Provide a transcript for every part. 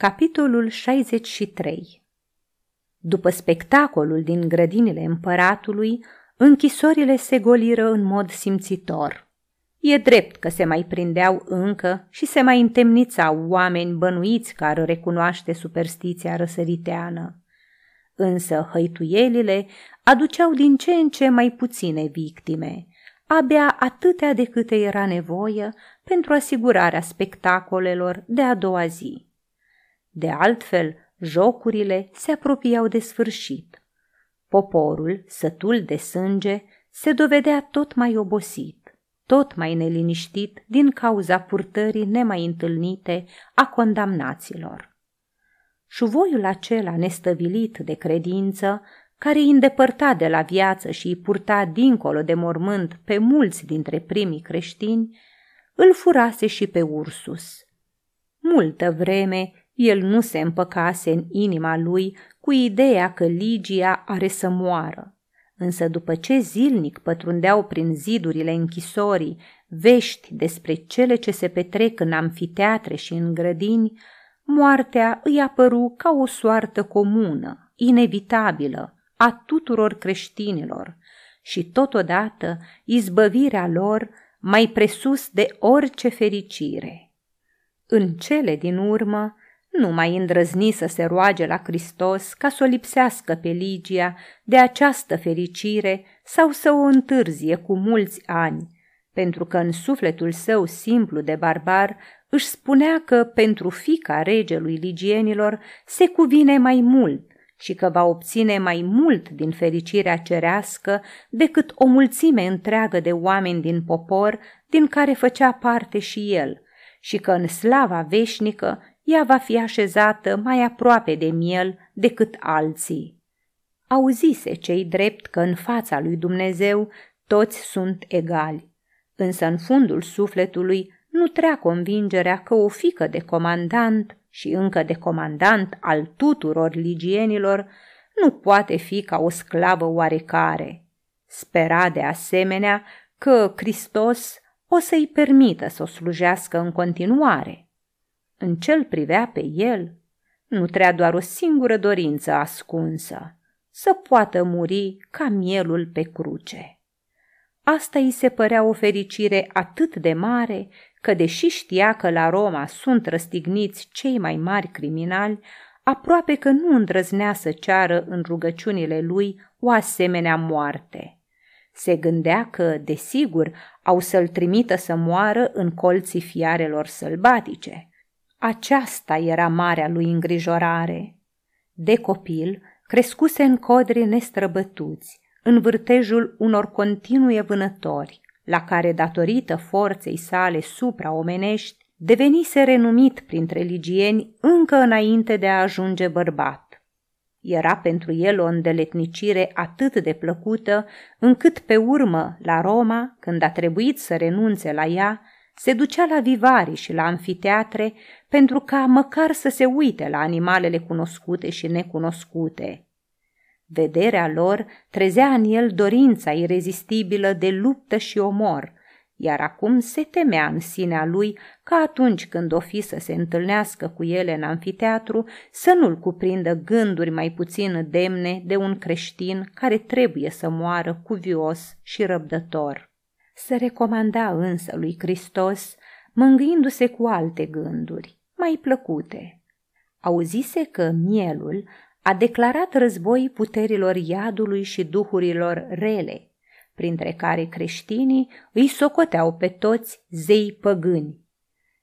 Capitolul 63 După spectacolul din grădinile împăratului, închisorile se goliră în mod simțitor. E drept că se mai prindeau încă și se mai întemnițau oameni bănuiți care recunoaște superstiția răsăriteană. Însă hăituielile aduceau din ce în ce mai puține victime, abia atâtea de câte era nevoie pentru asigurarea spectacolelor de a doua zi. De altfel, jocurile se apropiau de sfârșit. Poporul, sătul de sânge, se dovedea tot mai obosit, tot mai neliniștit din cauza purtării nemai întâlnite a condamnaților. Șuvoiul acela nestăvilit de credință, care îi îndepărta de la viață și îi purta dincolo de mormânt pe mulți dintre primii creștini, îl furase și pe Ursus. Multă vreme el nu se împăcase în inima lui cu ideea că Ligia are să moară. Însă după ce zilnic pătrundeau prin zidurile închisorii vești despre cele ce se petrec în amfiteatre și în grădini, moartea îi apăru ca o soartă comună, inevitabilă, a tuturor creștinilor și totodată izbăvirea lor mai presus de orice fericire. În cele din urmă, nu mai îndrăzni să se roage la Hristos ca să o lipsească pe Ligia de această fericire sau să o întârzie cu mulți ani, pentru că în sufletul său simplu de barbar își spunea că pentru fica regelui ligienilor se cuvine mai mult și că va obține mai mult din fericirea cerească decât o mulțime întreagă de oameni din popor din care făcea parte și el, și că în slava veșnică ea va fi așezată mai aproape de miel decât alții. Auzise cei drept că în fața lui Dumnezeu toți sunt egali, însă în fundul sufletului nu trea convingerea că o fică de comandant și încă de comandant al tuturor ligienilor nu poate fi ca o sclavă oarecare. Spera de asemenea că Hristos o să-i permită să o slujească în continuare în cel privea pe el, nu trea doar o singură dorință ascunsă, să poată muri ca mielul pe cruce. Asta îi se părea o fericire atât de mare că, deși știa că la Roma sunt răstigniți cei mai mari criminali, aproape că nu îndrăznea să ceară în rugăciunile lui o asemenea moarte. Se gândea că, desigur, au să-l trimită să moară în colții fiarelor sălbatice – aceasta era marea lui îngrijorare. De copil, crescuse în codri nestrăbătuți, în vârtejul unor continue vânători, la care, datorită forței sale supraomenești, devenise renumit printre ligieni încă înainte de a ajunge bărbat. Era pentru el o îndeletnicire atât de plăcută, încât pe urmă, la Roma, când a trebuit să renunțe la ea, se ducea la vivari și la anfiteatre pentru ca măcar să se uite la animalele cunoscute și necunoscute. Vederea lor trezea în el dorința irezistibilă de luptă și omor, iar acum se temea în sinea lui ca atunci când o fi să se întâlnească cu ele în anfiteatru să nu-l cuprindă gânduri mai puțin demne de un creștin care trebuie să moară cuvios și răbdător. Se recomanda însă lui Hristos, mângâindu-se cu alte gânduri, mai plăcute. Auzise că mielul a declarat război puterilor iadului și duhurilor rele, printre care creștinii îi socoteau pe toți zei păgâni.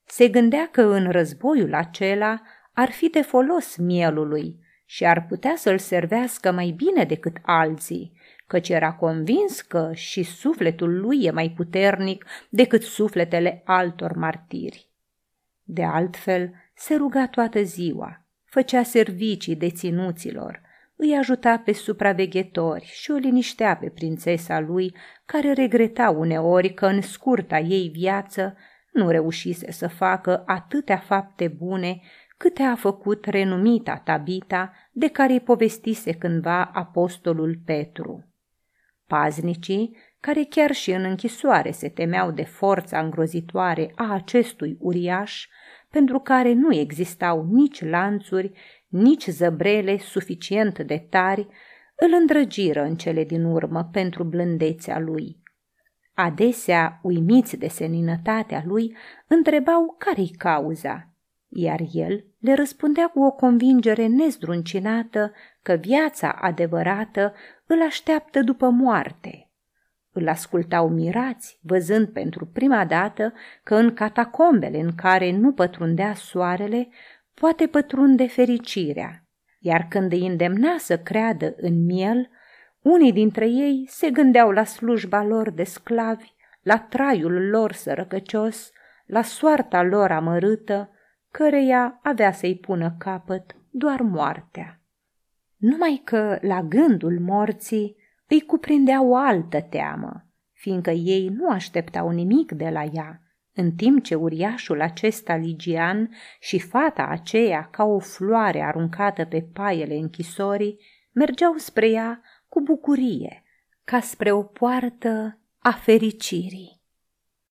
Se gândea că în războiul acela ar fi de folos mielului și ar putea să-l servească mai bine decât alții, căci era convins că și sufletul lui e mai puternic decât sufletele altor martiri. De altfel, se ruga toată ziua, făcea servicii deținuților, îi ajuta pe supraveghetori și o liniștea pe prințesa lui, care regreta uneori că în scurta ei viață nu reușise să facă atâtea fapte bune câte a făcut renumita Tabita, de care îi povestise cândva apostolul Petru. Paznicii, care chiar și în închisoare se temeau de forța îngrozitoare a acestui uriaș, pentru care nu existau nici lanțuri, nici zăbrele suficient de tari, îl îndrăgiră în cele din urmă pentru blândețea lui. Adesea, uimiți de seninătatea lui, întrebau care-i cauza, iar el le răspundea cu o convingere nezdruncinată că viața adevărată îl așteaptă după moarte. Îl ascultau mirați, văzând pentru prima dată că în catacombele în care nu pătrundea soarele, poate pătrunde fericirea, iar când îi îndemna să creadă în miel, unii dintre ei se gândeau la slujba lor de sclavi, la traiul lor sărăcăcios, la soarta lor amărâtă, căreia avea să-i pună capăt doar moartea. Numai că la gândul morții îi cuprindea o altă teamă, fiindcă ei nu așteptau nimic de la ea, în timp ce uriașul acesta ligian și fata aceea ca o floare aruncată pe paiele închisorii mergeau spre ea cu bucurie, ca spre o poartă a fericirii.